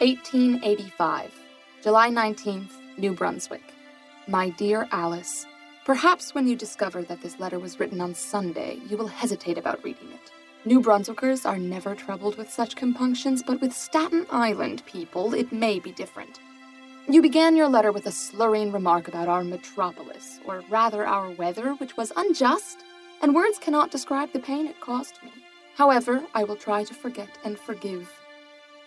1885, July 19th, New Brunswick. My dear Alice, perhaps when you discover that this letter was written on Sunday, you will hesitate about reading it. New Brunswickers are never troubled with such compunctions, but with Staten Island people, it may be different. You began your letter with a slurring remark about our metropolis, or rather our weather, which was unjust, and words cannot describe the pain it caused me. However, I will try to forget and forgive.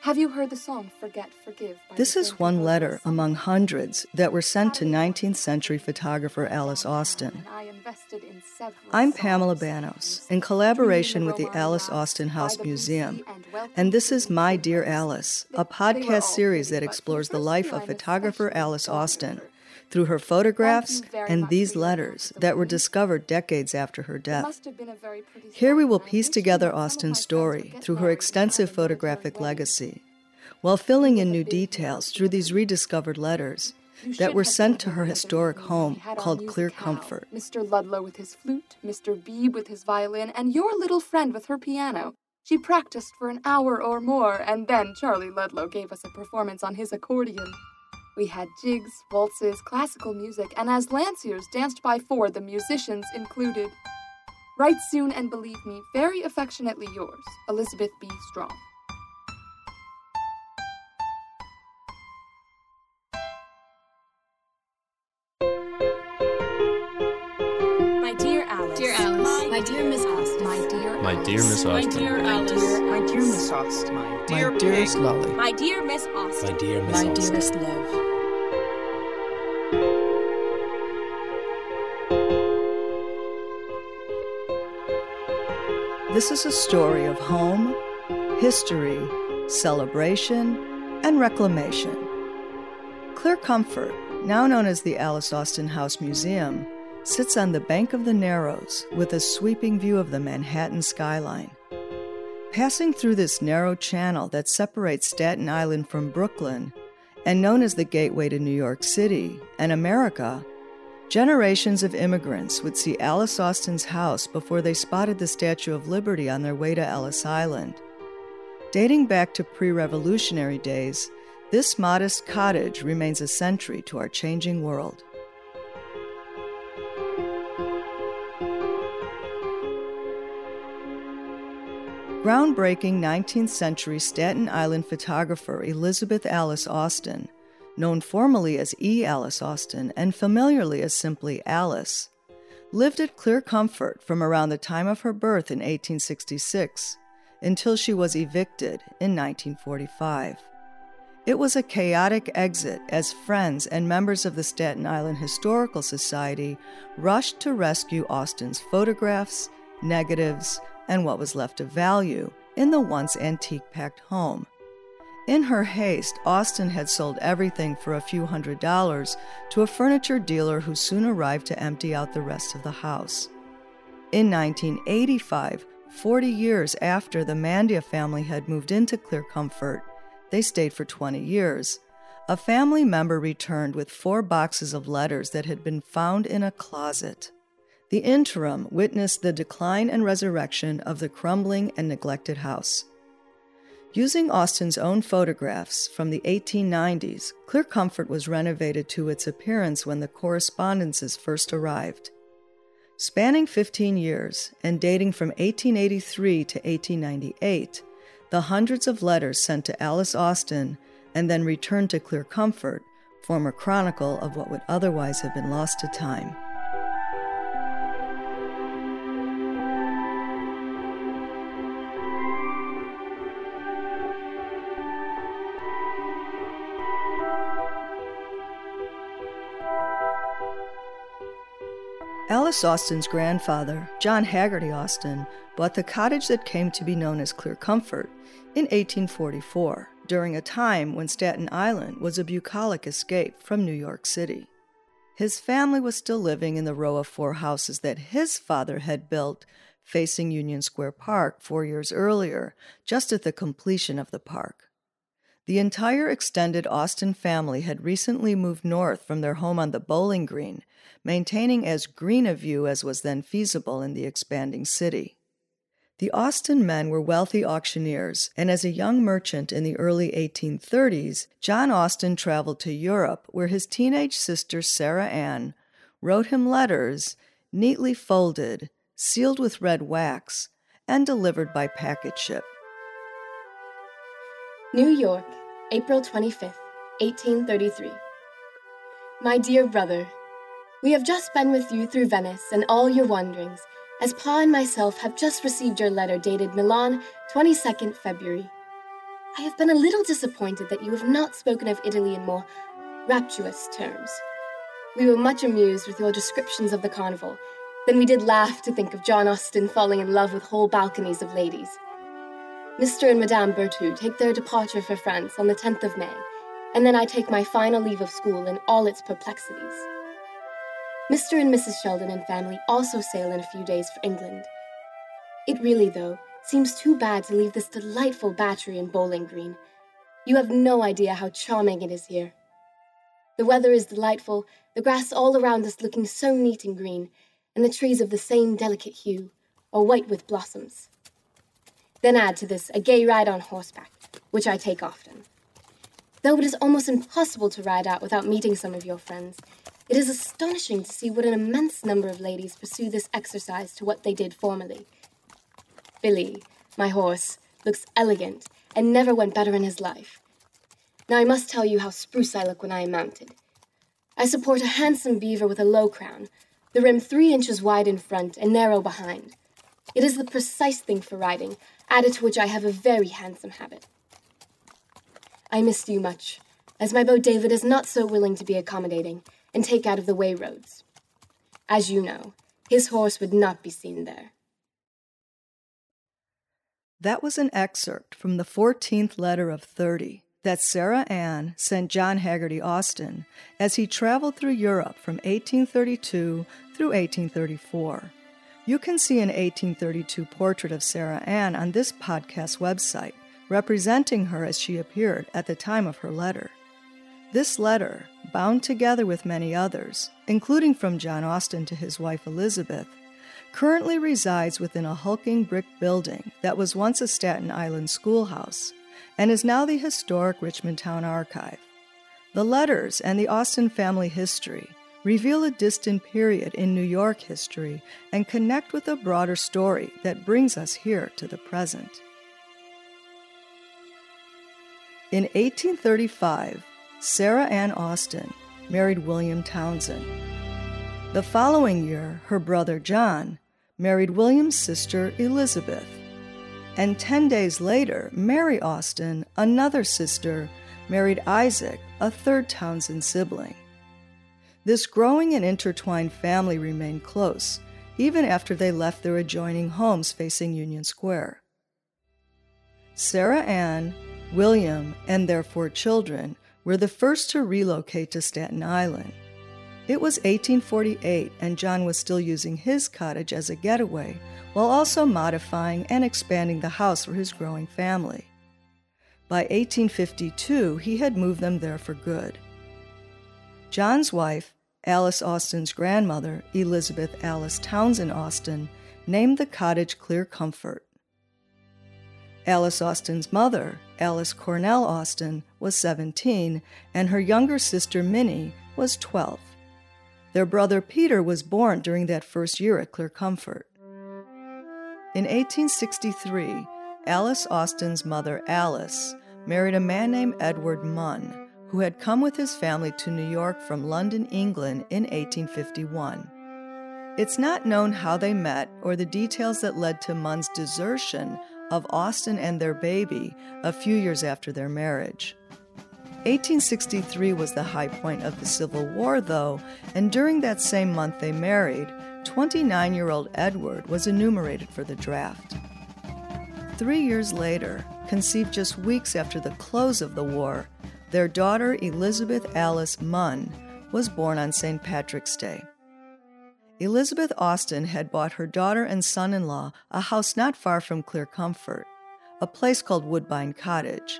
Have you heard the song Forget, Forgive? This is one letter among hundreds that were sent to 19th century photographer Alice Austen. I'm Pamela Bannos, in collaboration with the Alice Austen House Museum, and this is My Dear Alice, a podcast series that explores the life of photographer Alice Austen through her photographs and these letters that were discovered decades after her death. Here we will piece together Austen's story through her extensive photographic legacy, while filling in new details through these rediscovered letters that were sent to her historic home called Clear Comfort. Mr. Ludlow with his flute, Mr. Beebe with his violin, and your little friend with her piano. She practiced for an hour or more, and then Charlie Ludlow gave us a performance on his accordion. We had jigs, waltzes, classical music, and as lanciers danced by four, the musicians included. Write soon and believe me, very affectionately yours, Elizabeth B. Strong. Dear My dear Miss My Austen. dear Alice. My dear Miss Austen. My dear My dearest Lolly. My dear Miss Austen. My dear Miss My dearest love. This is a story of home, history, celebration, and reclamation. Clear Comfort, now known as the Alice Austen House Museum, sits on the bank of the Narrows with a sweeping view of the Manhattan skyline. Passing through this narrow channel that separates Staten Island from Brooklyn, and known as the gateway to New York City and America, generations of immigrants would see Alice Austen's house before they spotted the Statue of Liberty on their way to Ellis Island. Dating back to pre revolutionary days, this modest cottage remains a sentry to our changing world. Groundbreaking 19th century Staten Island photographer Elizabeth Alice Austen, known formally as E. Alice Austen and familiarly as simply Alice, lived at Clear Comfort from around the time of her birth in 1866 until she was evicted in 1945. It was a chaotic exit as friends and members of the Staten Island Historical Society rushed to rescue Austen's photographs, negatives, and what was left of value in the once antique packed home. In her haste, Austen had sold everything for a few hundred dollars to a furniture dealer who soon arrived to empty out the rest of the house. In 1985, 40 years after the Mandia family had moved into Clear Comfort, they stayed for 20 years. A family member returned with four boxes of letters that had been found in a closet. The interim witnessed the decline and resurrection of the crumbling and neglected house. Using Austen's own photographs from the 1890s, Clear Comfort was renovated to its appearance when the correspondences first arrived. Spanning 15 years and dating from 1883 to 1898, the hundreds of letters sent to Alice Austen and then returned to Clear Comfort form a chronicle of what would otherwise have been lost to time. Alice Austen's grandfather, John Haggerty Austen, bought the cottage that came to be known as Clear Comfort in 1844, during a time when Staten Island was a bucolic escape from New York City. His family was still living in the row of four houses that his father had built facing Union Square Park four years earlier, just at the completion of the park. The entire extended Austen family had recently moved north from their home on the bowling green, maintaining as green a view as was then feasible in the expanding city. The Austen men were wealthy auctioneers, and as a young merchant in the early 1830s, John Austen traveled to Europe, where his teenage sister Sarah Ann wrote him letters neatly folded, sealed with red wax, and delivered by packet ship. New York, April 25th, 1833. My dear brother, we have just been with you through Venice and all your wanderings, as Pa and myself have just received your letter dated Milan, 22nd February. I have been a little disappointed that you have not spoken of Italy in more rapturous terms. We were much amused with your descriptions of the carnival. Then we did laugh to think of John Austen falling in love with whole balconies of ladies. Mr. and Madame Berthoud take their departure for France on the 10th of May, and then I take my final leave of school in all its perplexities. Mr. and Mrs. Sheldon and family also sail in a few days for England. It really, though, seems too bad to leave this delightful battery in Bowling Green. You have no idea how charming it is here. The weather is delightful, the grass all around us looking so neat and green, and the trees of the same delicate hue, or white with blossoms. Then add to this a gay ride on horseback, which I take often. Though it is almost impossible to ride out without meeting some of your friends, it is astonishing to see what an immense number of ladies pursue this exercise to what they did formerly. Billy, my horse, looks elegant and never went better in his life. Now I must tell you how spruce I look when I am mounted. I support a handsome beaver with a low crown, the rim three inches wide in front and narrow behind. It is the precise thing for riding, added to which I have a very handsome habit. I missed you much, as my beau David is not so willing to be accommodating and take out of the way roads. As you know, his horse would not be seen there. That was an excerpt from the 14th letter of 30 that Sarah Ann sent John Haggerty Austen as he traveled through Europe from 1832 through 1834. You can see an 1832 portrait of Sarah Ann on this podcast website, representing her as she appeared at the time of her letter. This letter, bound together with many others, including from John Austen to his wife Elizabeth, currently resides within a hulking brick building that was once a Staten Island schoolhouse and is now the historic Richmond Town Archive. The letters and the Austen family history reveal a distant period in New York history and connect with a broader story that brings us here to the present. In 1835, Sarah Ann Austen married William Townsend. The following year, her brother John married William's sister Elizabeth. And 10 days later, Mary Austen, another sister, married Isaac, a third Townsend sibling. This growing and intertwined family remained close, even after they left their adjoining homes facing Union Square. Sarah Ann, William, and their four children were the first to relocate to Staten Island. It was 1848, and John was still using his cottage as a getaway while also modifying and expanding the house for his growing family. By 1852, he had moved them there for good. John's wife, Alice Austen's grandmother, Elizabeth Alice Townsend Austen, named the cottage Clear Comfort. Alice Austen's mother, Alice Cornell Austen, was 17, and her younger sister Minnie was 12. Their brother Peter was born during that first year at Clear Comfort. In 1863, Alice Austen's mother, Alice, married a man named Edward Munn, who had come with his family to New York from London, England in 1851. It's not known how they met or the details that led to Munn's desertion of Austen and their baby a few years after their marriage. 1863 was the high point of the Civil War, though, and during that same month they married, 29 year old Edward was enumerated for the draft. Three years later, conceived just weeks after the close of the war, their daughter Elizabeth Alice Munn was born on St. Patrick's Day. Elizabeth Austen had bought her daughter and son in law a house not far from Clear Comfort, a place called Woodbine Cottage.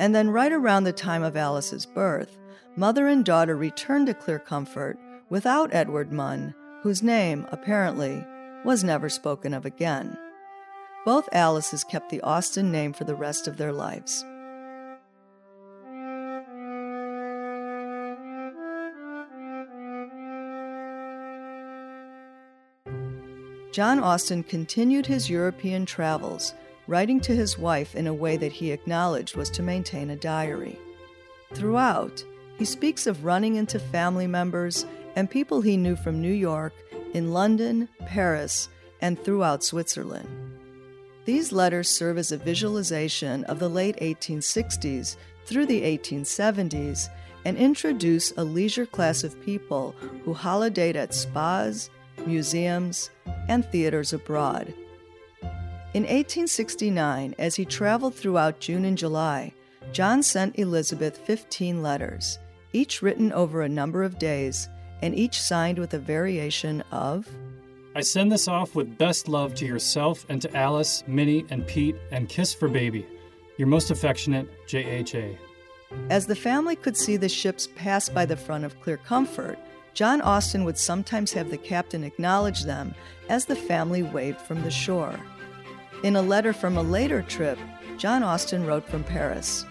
And then, right around the time of Alice's birth, mother and daughter returned to Clear Comfort without Edward Munn, whose name, apparently, was never spoken of again. both Alices kept the Austen name for the rest of their lives. John Austen continued his European travels, writing to his wife in a way that he acknowledged was to maintain a diary. Throughout, he speaks of running into family members and people he knew from New York, in London, Paris, and throughout Switzerland. These letters serve as a visualization of the late 1860s through the 1870s and introduce a leisure class of people who holidayed at spas, museums, and theaters abroad. In 1869, as he traveled throughout June and July, John sent Elizabeth 15 letters, each written over a number of days, and each signed with a variation of I send this off with best love to yourself and to Alice, Minnie, and Pete, and kiss for baby. Your most affectionate, J.H.A. As the family could see the ships pass by the front of Clear Comfort, John Austen would sometimes have the captain acknowledge them as the family waved from the shore. In a letter from a later trip, John Austen wrote from Paris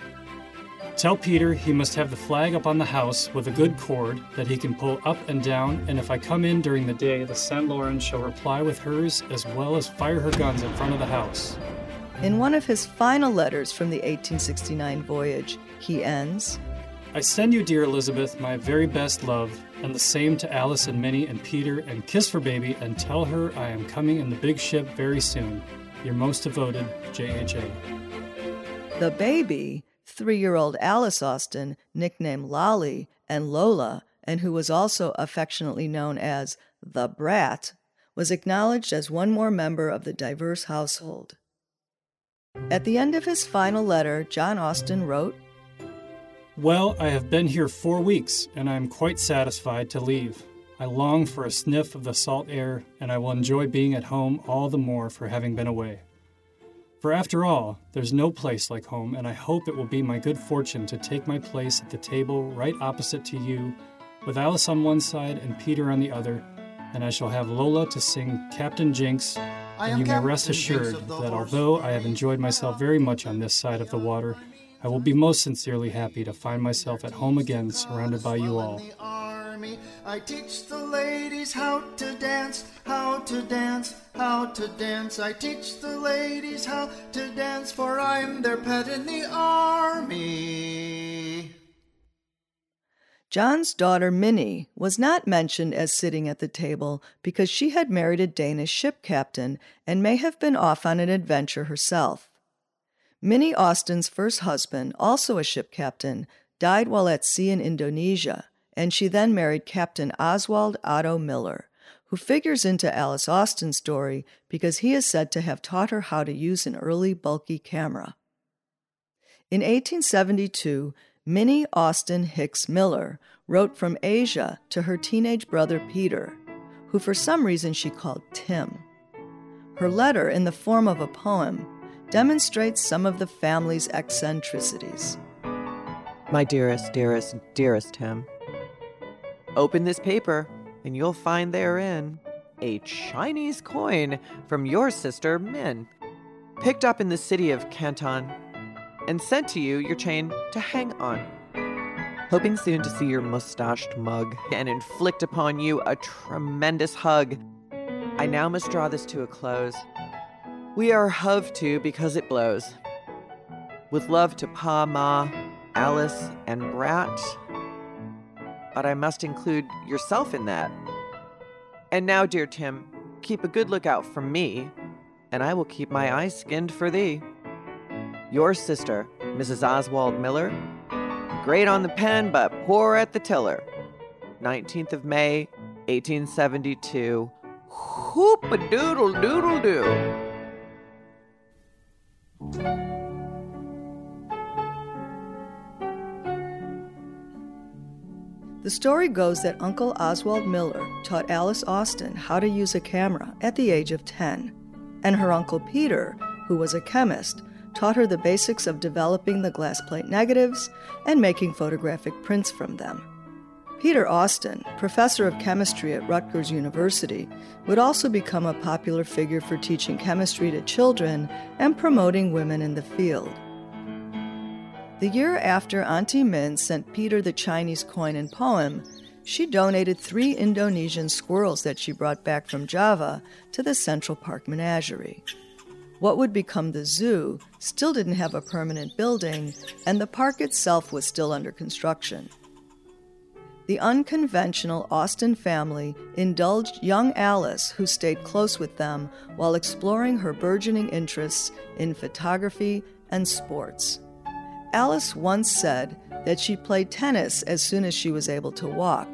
Tell Peter he must have the flag up on the house with a good cord that he can pull up and down, and if I come in during the day, the St. Lawrence shall reply with hers as well as fire her guns in front of the house. In one of his final letters from the 1869 voyage, he ends I send you, dear Elizabeth, my very best love, and the same to Alice and Minnie and Peter, and kiss for baby, and tell her I am coming in the big ship very soon. Your most devoted, J.H.A. The baby three year old Alice Austen, nicknamed Lolly, and Lola, and who was also affectionately known as the Brat, was acknowledged as one more member of the diverse household. At the end of his final letter, John Austen wrote, Well, I have been here four weeks, and I am quite satisfied to leave. I long for a sniff of the salt air, and I will enjoy being at home all the more for having been away. For after all, there's no place like home, and I hope it will be my good fortune to take my place at the table right opposite to you, with Alice on one side and Peter on the other, and I shall have Lola to sing Captain Jinks. And you may rest assured that although I have enjoyed myself very much on this side of the water, I will be most sincerely happy to find myself at home again surrounded by you all. I teach the ladies how to dance, how to dance, how to dance. I teach the ladies how to dance, for I'm their pet in the army. John's daughter Minnie was not mentioned as sitting at the table because she had married a Danish ship captain and may have been off on an adventure herself. Minnie Austen's first husband, also a ship captain, died while at sea in Indonesia and she then married Captain Oswald Otto Miller, who figures into Alice Austen's story because he is said to have taught her how to use an early bulky camera. In 1872, Minnie Austen Hicks Miller wrote from Asia to her teenage brother Peter, who for some reason she called Tim. Her letter, in the form of a poem, demonstrates some of the family's eccentricities. My dearest, dearest, dearest Tim, Open this paper, and you'll find therein a Chinese coin from your sister Min, picked up in the city of Canton, and sent to you your chain to hang on. Hoping soon to see your mustached mug and inflict upon you a tremendous hug, I now must draw this to a close. We are hove to because it blows. With love to Pa, Ma, Alice, and Brat, but I must include yourself in that. And now, dear Tim, keep a good lookout for me, and I will keep my eyes skinned for thee. Your sister, Mrs. Oswald Miller, great on the pen but poor at the tiller. 19th of May, 1872. Whoop a doodle doodle doo. The story goes that Uncle Oswald Miller taught Alice Austen how to use a camera at the age of 10, and her Uncle Peter, who was a chemist, taught her the basics of developing the glass plate negatives and making photographic prints from them. Peter Austen, professor of chemistry at Rutgers University, would also become a popular figure for teaching chemistry to children and promoting women in the field. The year after Auntie Min sent Peter the Chinese coin and poem, she donated three Indonesian squirrels that she brought back from Java to the Central Park Menagerie. What would become the zoo still didn't have a permanent building, and the park itself was still under construction. The unconventional Austen family indulged young Alice, who stayed close with them while exploring her burgeoning interests in photography and sports. Alice once said that she played tennis as soon as she was able to walk,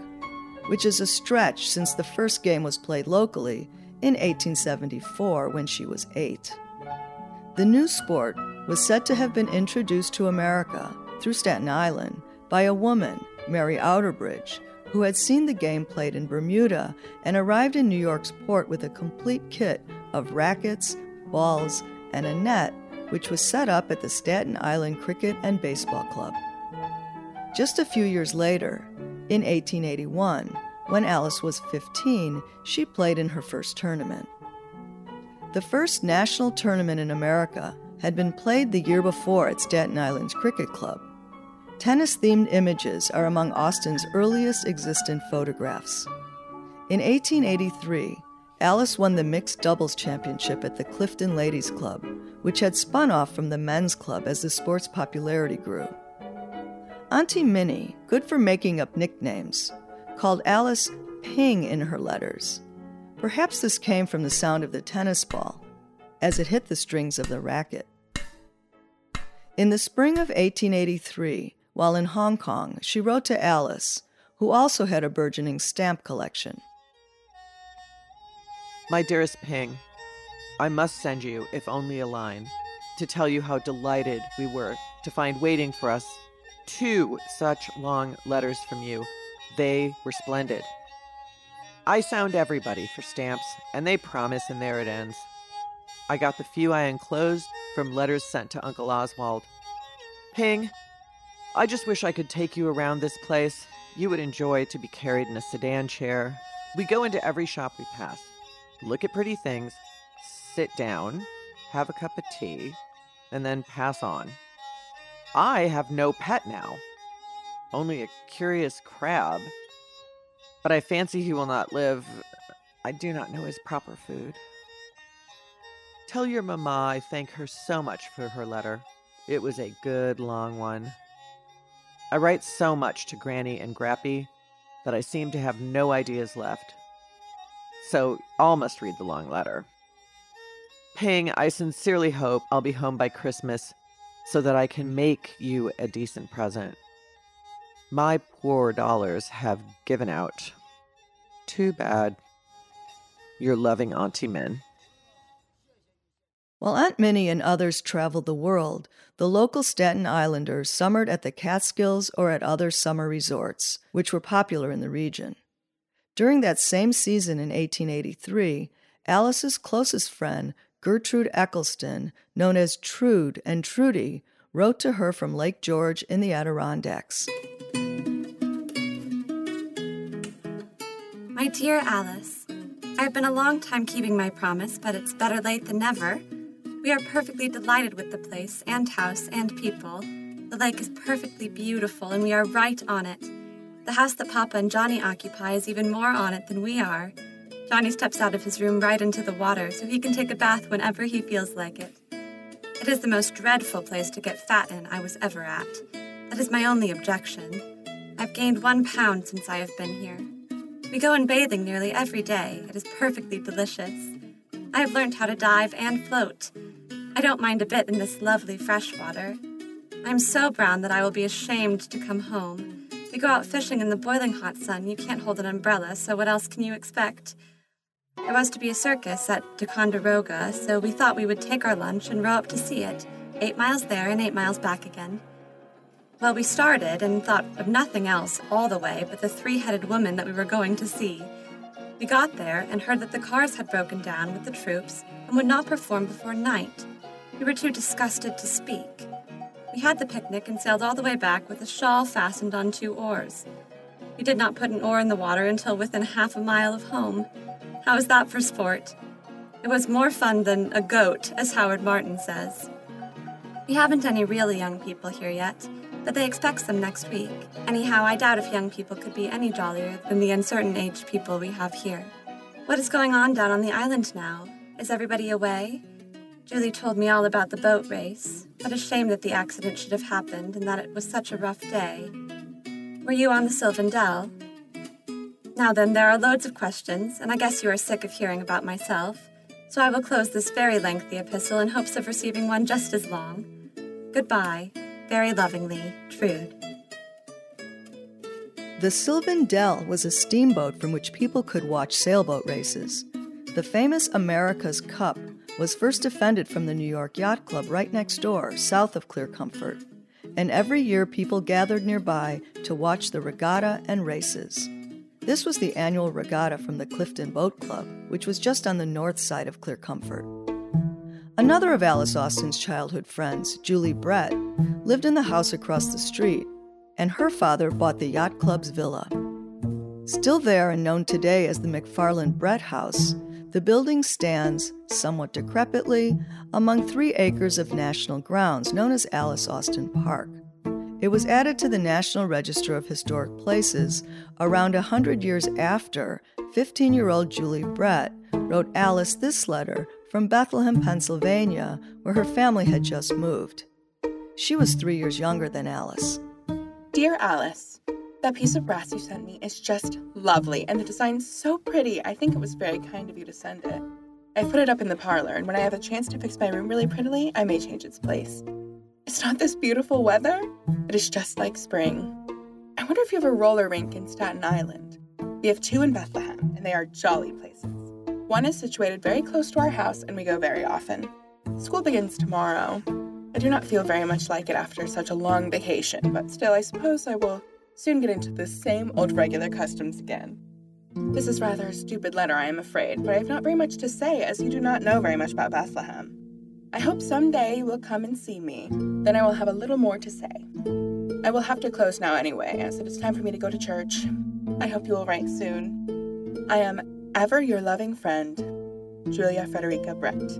which is a stretch since the first game was played locally in 1874 when she was eight. The new sport was said to have been introduced to America through Staten Island by a woman, Mary Outerbridge, who had seen the game played in Bermuda and arrived in New York's port with a complete kit of rackets, balls, and a net which was set up at the Staten Island Cricket and Baseball Club. Just a few years later, in 1881, when Alice was 15, she played in her first tournament. The first national tournament in America had been played the year before at Staten Island's Cricket Club. Tennis themed images are among Austen's earliest existent photographs. In 1883, Alice won the mixed doubles championship at the Clifton Ladies Club, which had spun off from the men's club as the sport's popularity grew. Auntie Minnie, good for making up nicknames, called Alice Ping in her letters. Perhaps this came from the sound of the tennis ball as it hit the strings of the racket. In the spring of 1883, while in Hong Kong, she wrote to Alice, who also had a burgeoning stamp collection. My dearest Ping, I must send you, if only a line, to tell you how delighted we were to find waiting for us two such long letters from you. They were splendid. I sound everybody for stamps, and they promise, and there it ends. I got the few I enclosed from letters sent to Uncle Oswald. Ping, I just wish I could take you around this place. You would enjoy to be carried in a sedan chair. We go into every shop we pass look at pretty things, sit down, have a cup of tea, and then pass on. I have no pet now, only a curious crab. But I fancy he will not live. I do not know his proper food. Tell your mamma I thank her so much for her letter. It was a good long one. I write so much to Granny and Grappy that I seem to have no ideas left so all must read the long letter. Ping, I sincerely hope I'll be home by Christmas so that I can make you a decent present. My poor dollars have given out. Too bad. Your loving Auntie Min. While Aunt Minnie and others traveled the world, the local Staten Islanders summered at the Catskills or at other summer resorts, which were popular in the region. During that same season in 1883, Alice's closest friend, Gertrude Eccleston, known as Trude and Trudy, wrote to her from Lake George in the Adirondacks. My dear Alice, I've been a long time keeping my promise, but it's better late than never. We are perfectly delighted with the place and house and people. The lake is perfectly beautiful, and we are right on it. The house that Papa and Johnny occupy is even more on it than we are. Johnny steps out of his room right into the water so he can take a bath whenever he feels like it. It is the most dreadful place to get fat in I was ever at. That is my only objection. I've gained one pound since I have been here. We go in bathing nearly every day. It is perfectly delicious. I have learned how to dive and float. I don't mind a bit in this lovely fresh water. I'm so brown that I will be ashamed to come home. We go out fishing in the boiling hot sun. You can't hold an umbrella, so what else can you expect? There was to be a circus at Ticonderoga, so we thought we would take our lunch and row up to see it. Eight miles there and eight miles back again. Well, we started and thought of nothing else all the way but the three headed woman that we were going to see. We got there and heard that the cars had broken down with the troops and would not perform before night. We were too disgusted to speak. We had the picnic and sailed all the way back with a shawl fastened on two oars. We did not put an oar in the water until within half a mile of home. How was that for sport? It was more fun than a goat, as Howard Martin says. We haven't any really young people here yet, but they expect some next week. Anyhow, I doubt if young people could be any jollier than the uncertain aged people we have here. What is going on down on the island now? Is everybody away? Julie told me all about the boat race. What a shame that the accident should have happened and that it was such a rough day. Were you on the Sylvan Dell? Now then, there are loads of questions, and I guess you are sick of hearing about myself, so I will close this very lengthy epistle in hopes of receiving one just as long. Goodbye. Very lovingly, Trude. The Sylvan Dell was a steamboat from which people could watch sailboat races. The famous America's Cup was first defended from the New York Yacht Club right next door, south of Clear Comfort. And every year people gathered nearby to watch the regatta and races. This was the annual regatta from the Clifton Boat Club, which was just on the north side of Clear Comfort. Another of Alice Austen's childhood friends, Julie Bredt, lived in the house across the street, and her father bought the yacht club's villa. Still there and known today as the McFarland Bredt House, the building stands, somewhat decrepitly, among three acres of national grounds known as Alice Austen Park. It was added to the National Register of Historic Places around a hundred years after 15 year old Julie Bredt wrote Alice this letter from Bethlehem, Pennsylvania, where her family had just moved. She was three years younger than Alice. Dear Alice, that piece of brass you sent me is just lovely, and the design's so pretty. I think it was very kind of you to send it. I put it up in the parlor, and when I have a chance to fix my room really prettily, I may change its place. It's not this beautiful weather. It is just like spring. I wonder if you have a roller rink in Staten Island. We have two in Bethlehem, and they are jolly places. One is situated very close to our house, and we go very often. School begins tomorrow. I do not feel very much like it after such a long vacation, but still, I suppose I will soon get into the same old regular customs again. This is rather a stupid letter, I am afraid, but I have not very much to say, as you do not know very much about Bethlehem. I hope some day you will come and see me. Then I will have a little more to say. I will have to close now anyway, as it is time for me to go to church. I hope you will write soon. I am Ever your loving friend, Julia Frederica Bredt.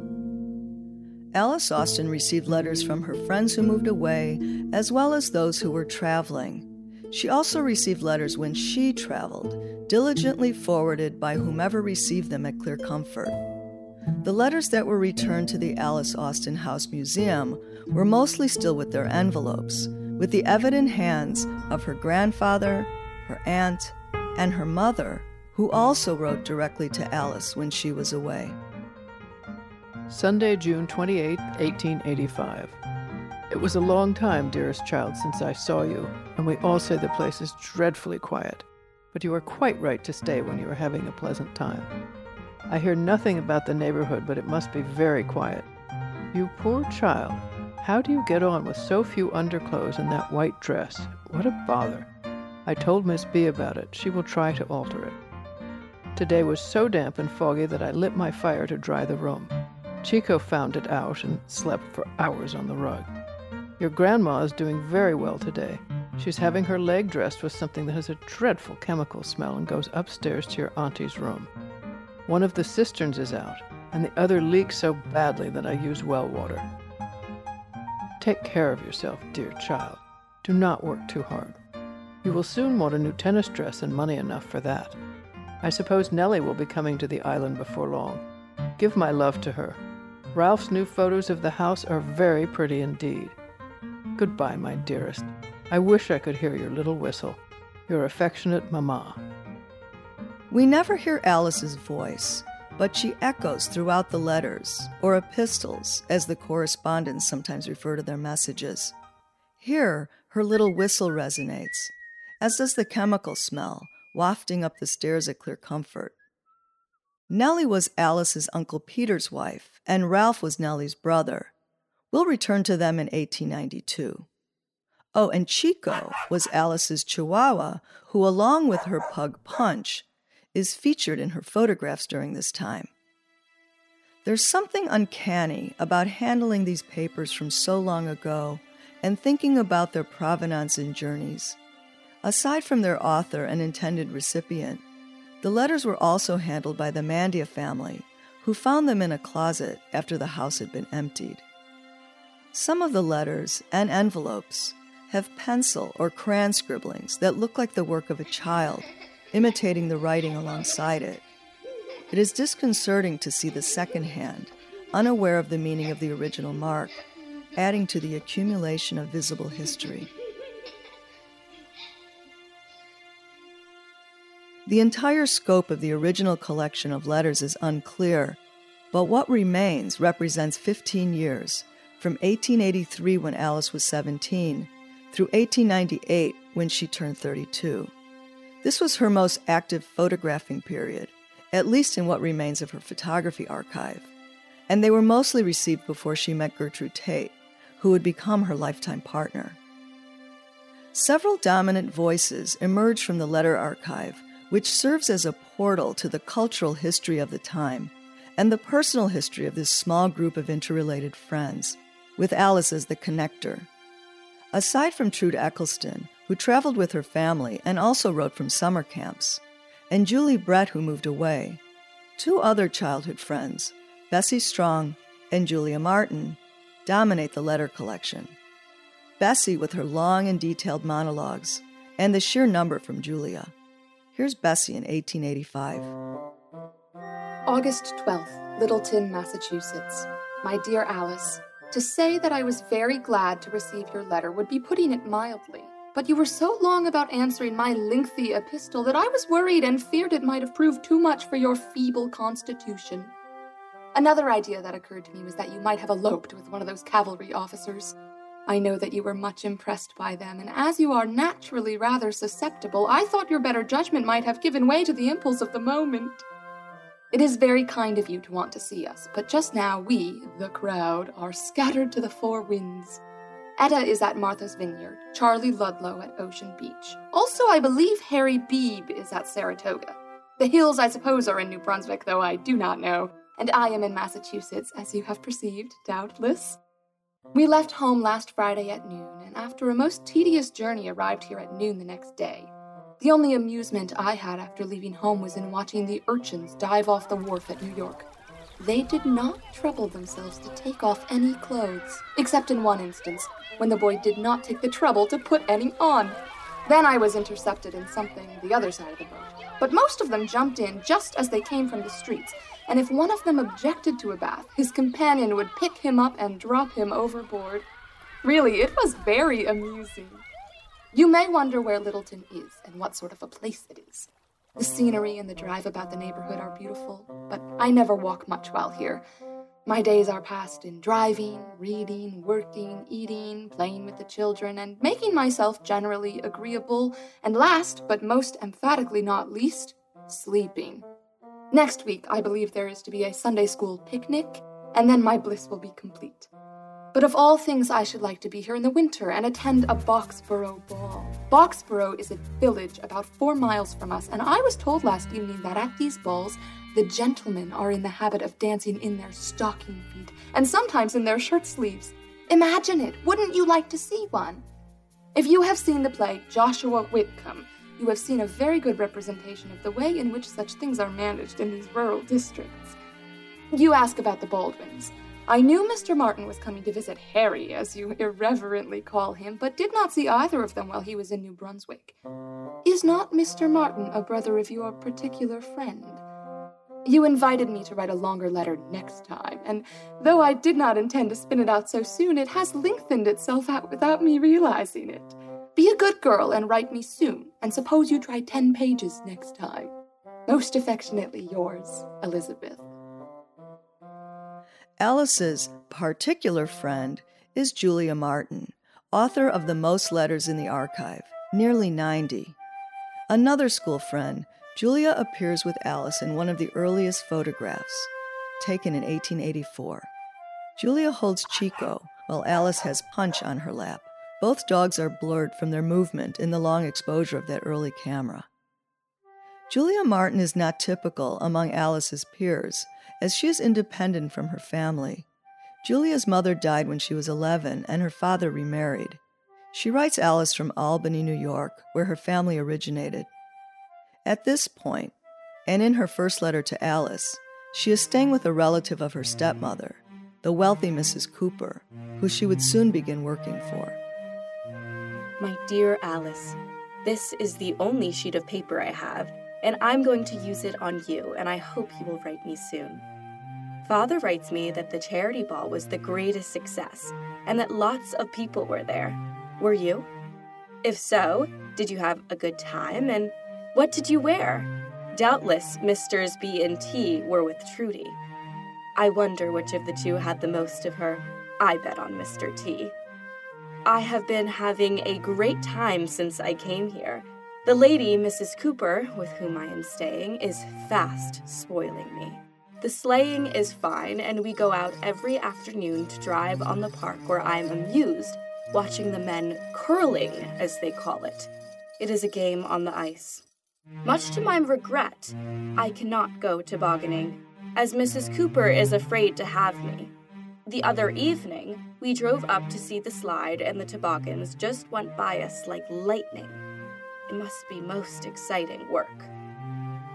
Alice Austen received letters from her friends who moved away, as well as those who were traveling. She also received letters when she traveled, diligently forwarded by whomever received them at Clear Comfort. The letters that were returned to the Alice Austen House Museum were mostly still with their envelopes, with the evident hands of her grandfather, her aunt, and her mother, who also wrote directly to Alice when she was away. Sunday, June 28, 1885. It was a long time, dearest child, since I saw you, and we all say the place is dreadfully quiet. But you are quite right to stay when you are having a pleasant time. I hear nothing about the neighborhood, but it must be very quiet. You poor child, how do you get on with so few underclothes and that white dress? What a bother. I told Miss B about it. She will try to alter it. Today was so damp and foggy that I lit my fire to dry the room. Chico found it out and slept for hours on the rug. Your grandma is doing very well today. She's having her leg dressed with something that has a dreadful chemical smell and goes upstairs to your auntie's room. One of the cisterns is out, and the other leaks so badly that I use well water. Take care of yourself, dear child. Do not work too hard. You will soon want a new tennis dress and money enough for that. I suppose Nellie will be coming to the island before long. Give my love to her. Ralph's new photos of the house are very pretty indeed. Goodbye, my dearest. I wish I could hear your little whistle. Your affectionate Mamma. We never hear Alice's voice, but she echoes throughout the letters, or epistles, as the correspondents sometimes refer to their messages. Here, her little whistle resonates, as does the chemical smell wafting up the stairs at Clear Comfort. Nellie was Alice's Uncle Peter's wife, and Ralph was Nellie's brother. We'll return to them in 1892. Oh, and Chico was Alice's Chihuahua, who, along with her pug Punch, is featured in her photographs during this time. There's something uncanny about handling these papers from so long ago and thinking about their provenance and journeys. Aside from their author and intended recipient, the letters were also handled by the Mandia family, who found them in a closet after the house had been emptied. Some of the letters and envelopes have pencil or crayon scribblings that look like the work of a child, imitating the writing alongside it. It is disconcerting to see the second hand, unaware of the meaning of the original mark, adding to the accumulation of visible history. The entire scope of the original collection of letters is unclear, but what remains represents 15 years, from 1883 when Alice was 17 through 1898 when she turned 32. This was her most active photographing period, at least in what remains of her photography archive, and they were mostly received before she met Gertrude Tate, who would become her lifetime partner. Several dominant voices emerged from the letter archive which serves as a portal to the cultural history of the time and the personal history of this small group of interrelated friends, with Alice as the connector. Aside from Trude Eccleston, who traveled with her family and also wrote from summer camps, and Julie Bredt, who moved away, two other childhood friends, Bessie Strong and Julia Martin, dominate the letter collection. Bessie with her long and detailed monologues, and the sheer number from Julia. Here's Bessie in 1885. August 12th, Littleton, Massachusetts. My dear Alice, to say that I was very glad to receive your letter would be putting it mildly. But you were so long about answering my lengthy epistle that I was worried and feared it might have proved too much for your feeble constitution. Another idea that occurred to me was that you might have eloped with one of those cavalry officers. I know that you were much impressed by them, and as you are naturally rather susceptible, I thought your better judgment might have given way to the impulse of the moment. It is very kind of you to want to see us, but just now we, the crowd, are scattered to the four winds. Etta is at Martha's Vineyard, Charlie Ludlow at Ocean Beach. Also, I believe Harry Beebe is at Saratoga. The hills, I suppose, are in New Brunswick, though I do not know, and I am in Massachusetts, as you have perceived, doubtless. We left home last Friday at noon, and after a most tedious journey arrived here at noon the next day. The only amusement I had after leaving home was in watching the urchins dive off the wharf at New York. They did not trouble themselves to take off any clothes, except in one instance, when the boy did not take the trouble to put any on. Then I was intercepted in something the other side of the boat. But most of them jumped in just as they came from the streets, and if one of them objected to a bath, his companion would pick him up and drop him overboard. Really, it was very amusing. You may wonder where Littleton is and what sort of a place it is. The scenery and the drive about the neighborhood are beautiful, but I never walk much while here. My days are passed in driving, reading, working, eating, playing with the children, and making myself generally agreeable, and last, but most emphatically not least, sleeping. Next week, I believe there is to be a Sunday school picnic, and then my bliss will be complete. But of all things, I should like to be here in the winter and attend a Boxborough ball. Boxborough is a village about four miles from us, and I was told last evening that at these balls, the gentlemen are in the habit of dancing in their stocking feet, and sometimes in their shirt sleeves. Imagine it! Wouldn't you like to see one? If you have seen the play Joshua Whitcomb, you have seen a very good representation of the way in which such things are managed in these rural districts. You ask about the Baldwins. I knew Mr. Martin was coming to visit Harry, as you irreverently call him, but did not see either of them while he was in New Brunswick. Is not Mr. Martin a brother of your particular friend? You invited me to write a longer letter next time, and though I did not intend to spin it out so soon, it has lengthened itself out without me realizing it. Be a good girl and write me soon, and suppose you try ten pages next time. Most affectionately yours, Elizabeth. Alice's particular friend is Julia Martin, author of the most letters in the archive, nearly 90. Another school friend, Julia appears with Alice in one of the earliest photographs, taken in 1884. Julia holds Chico, while Alice has Punch on her lap. Both dogs are blurred from their movement in the long exposure of that early camera. Julia Martin is not typical among Alice's peers, as she is independent from her family. Julia's mother died when she was 11 and her father remarried. She writes Alice from Albany, New York, where her family originated. At this point, and in her first letter to Alice, she is staying with a relative of her stepmother, the wealthy Mrs. Cooper, who she would soon begin working for. My dear Alice, this is the only sheet of paper I have, and I'm going to use it on you, and I hope you will write me soon. Father writes me that the charity ball was the greatest success and that lots of people were there. Were you? If so, did you have a good time and what did you wear? Doubtless Misters B and T were with Trudy. I wonder which of the two had the most of her. I bet on Mr. T. I have been having a great time since I came here. The lady, Mrs. Cooper, with whom I am staying, is fast spoiling me. The sleighing is fine, and we go out every afternoon to drive on the park where I am amused watching the men curling, as they call it. It is a game on the ice. Much to my regret, I cannot go tobogganing, as Mrs. Cooper is afraid to have me. The other evening, we drove up to see the slide, and the toboggans just went by us like lightning. It must be most exciting work.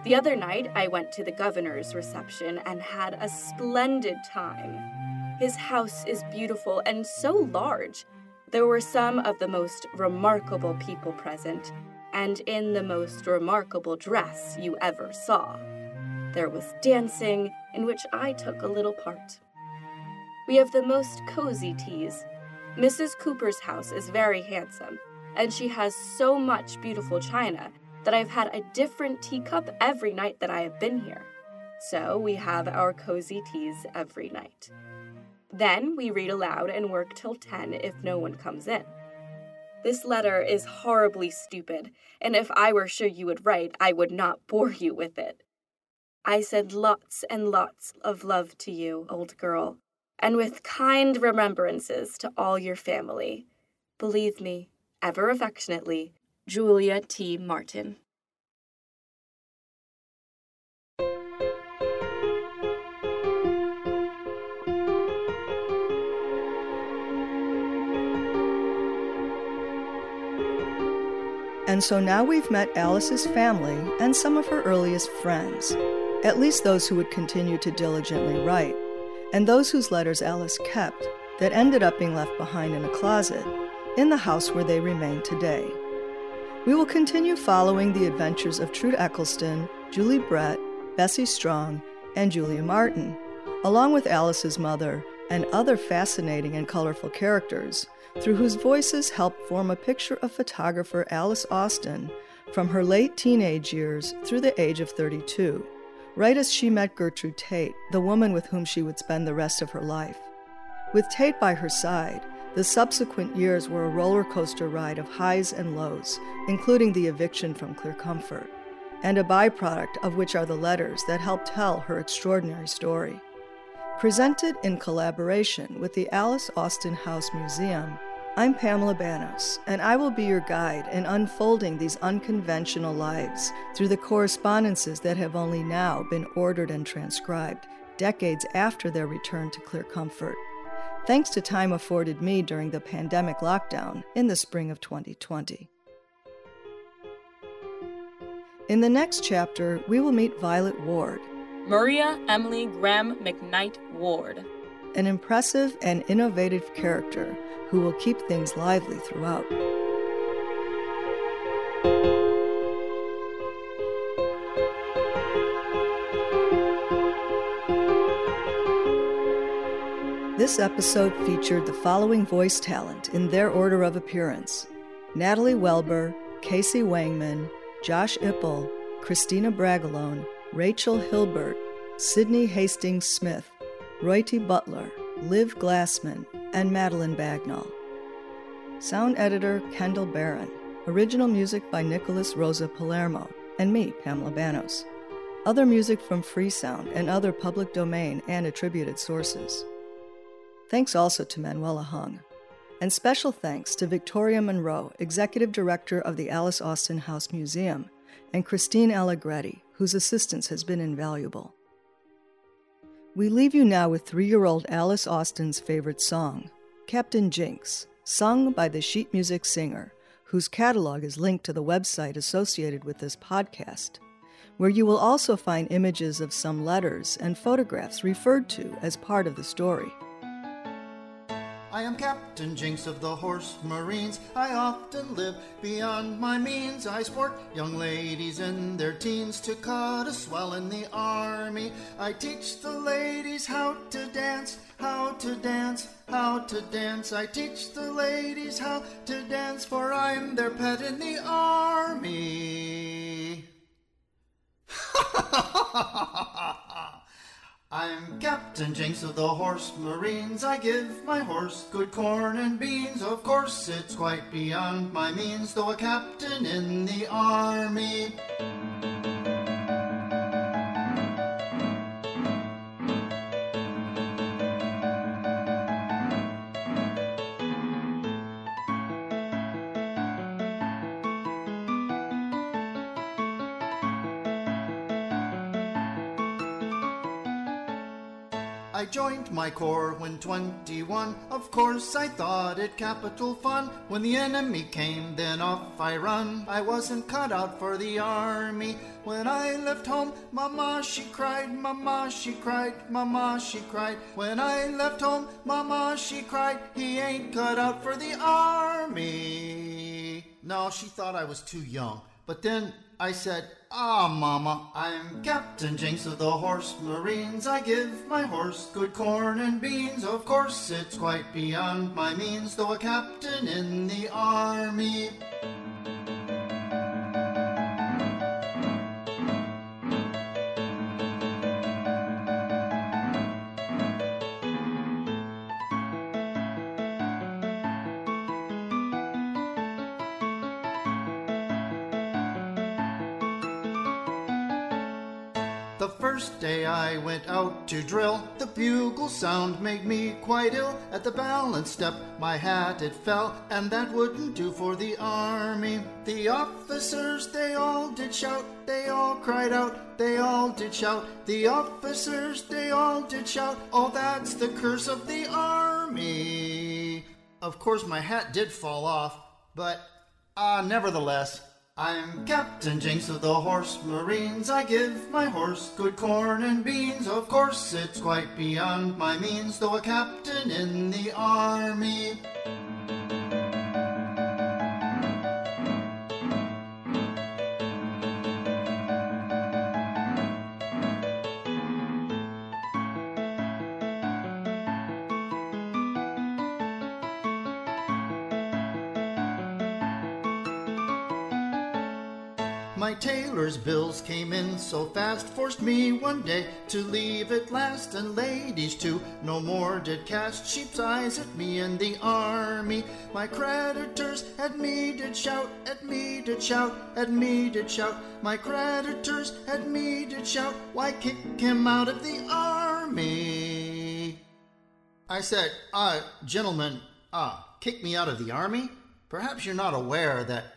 The other night, I went to the governor's reception and had a splendid time. His house is beautiful and so large. There were some of the most remarkable people present, and in the most remarkable dress you ever saw. There was dancing, in which I took a little part. We have the most cozy teas. Mrs. Cooper's house is very handsome, and she has so much beautiful china that I've had a different teacup every night that I have been here. So we have our cozy teas every night. Then we read aloud and work till 10 if no one comes in. This letter is horribly stupid, and if I were sure you would write, I would not bore you with it. I send lots and lots of love to you, old girl, and with kind remembrances to all your family. Believe me, ever affectionately, Julia T. Martin. And so now we've met Alice's family and some of her earliest friends, at least those who would continue to diligently write, and those whose letters Alice kept that ended up being left behind in a closet in the house where they remain today. We will continue following the adventures of Trude Eccleston, Julie Bredt, Bessie Strong, and Julia Martin, along with Alice's mother and other fascinating and colorful characters, through whose voices help form a picture of photographer Alice Austen from her late teenage years through the age of 32, right as she met Gertrude Tate, the woman with whom she would spend the rest of her life. With Tate by her side, the subsequent years were a roller coaster ride of highs and lows, including the eviction from Clear Comfort, and a byproduct of which are the letters that help tell her extraordinary story. Presented in collaboration with the Alice Austen House Museum, I'm Pamela Bannos, and I will be your guide in unfolding these unconventional lives through the correspondences that have only now been ordered and transcribed, decades after their return to Clear Comfort. Thanks to time afforded me during the pandemic lockdown in the spring of 2020. In the next chapter, we will meet Violet Ward, Maria Emily Graham McKnight Ward, an impressive and innovative character who will keep things lively throughout. This episode featured the following voice talent in their order of appearance Natalie Welber, Casey Wangman, Josh Ipple, Christina Bragalone, Rachel Hilbert, Sydney Hastings Smith, Roy T. Butler, Liv Glassman, and Madeline Bagnall. Sound editor Kendall Barron. Original music by Nicholas Rosa Palermo and me, Pamela Bannos. Other music from Freesound and other public domain and attributed sources. Thanks also to Manuela Hung. And special thanks to Victoria Munro, Executive Director of the Alice Austen House Museum, and Christine Allegretti, whose assistance has been invaluable. We leave you now with three year old Alice Austen's favorite song, Captain Jinks, sung by the sheet music singer, whose catalog is linked to the website associated with this podcast, where you will also find images of some letters and photographs referred to as part of the story. I am Captain Jinks of the Horse Marines. I often live beyond my means. I sport young ladies in their teens to cut a swell in the army. I teach the ladies how to dance, how to dance, how to dance. I teach the ladies how to dance, for I'm their pet in the army. I'm Captain Jinks of the Horse Marines. I give my horse good corn and beans. Of course, it's quite beyond my means, though a captain in the army. Joined my corps when 21. Of course, I thought it capital fun. When the enemy came, then off I run. I wasn't cut out for the army. When I left home, Mama, she cried, Mama, she cried, Mama, she cried. When I left home, Mama, she cried, he ain't cut out for the army. No, she thought I was too young. But then I said, Ah, Mama, I'm Captain Jinks of the Horse Marines. I give my horse good corn and beans. Of course, it's quite beyond my means, though a captain in the army. Went out to drill, the bugle sound made me quite ill. At the balance step, my hat it fell, and that wouldn't do for the army. The officers, they all did shout, they all cried out, they all did shout. The officers, they all did shout, oh, that's the curse of the army. Of course, my hat did fall off, but, ah, nevertheless, I'm Captain Jinks of the Horse Marines. I give my horse good corn and beans. Of course, it's quite beyond my means, though a captain in the army. My tailor's bills came in so fast, forced me one day to leave at last, and ladies too no more did cast sheep's eyes at me in the army. My creditors at me did shout, at me did shout, at me did shout. My creditors at me did shout, why kick him out of the army? I said, ah, gentlemen, ah, kick me out of the army? Perhaps you're not aware that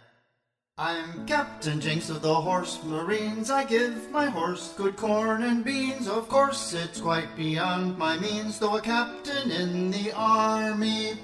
I'm Captain Jinks of the Horse Marines. I give my horse good corn and beans. Of course, it's quite beyond my means, though a captain in the army.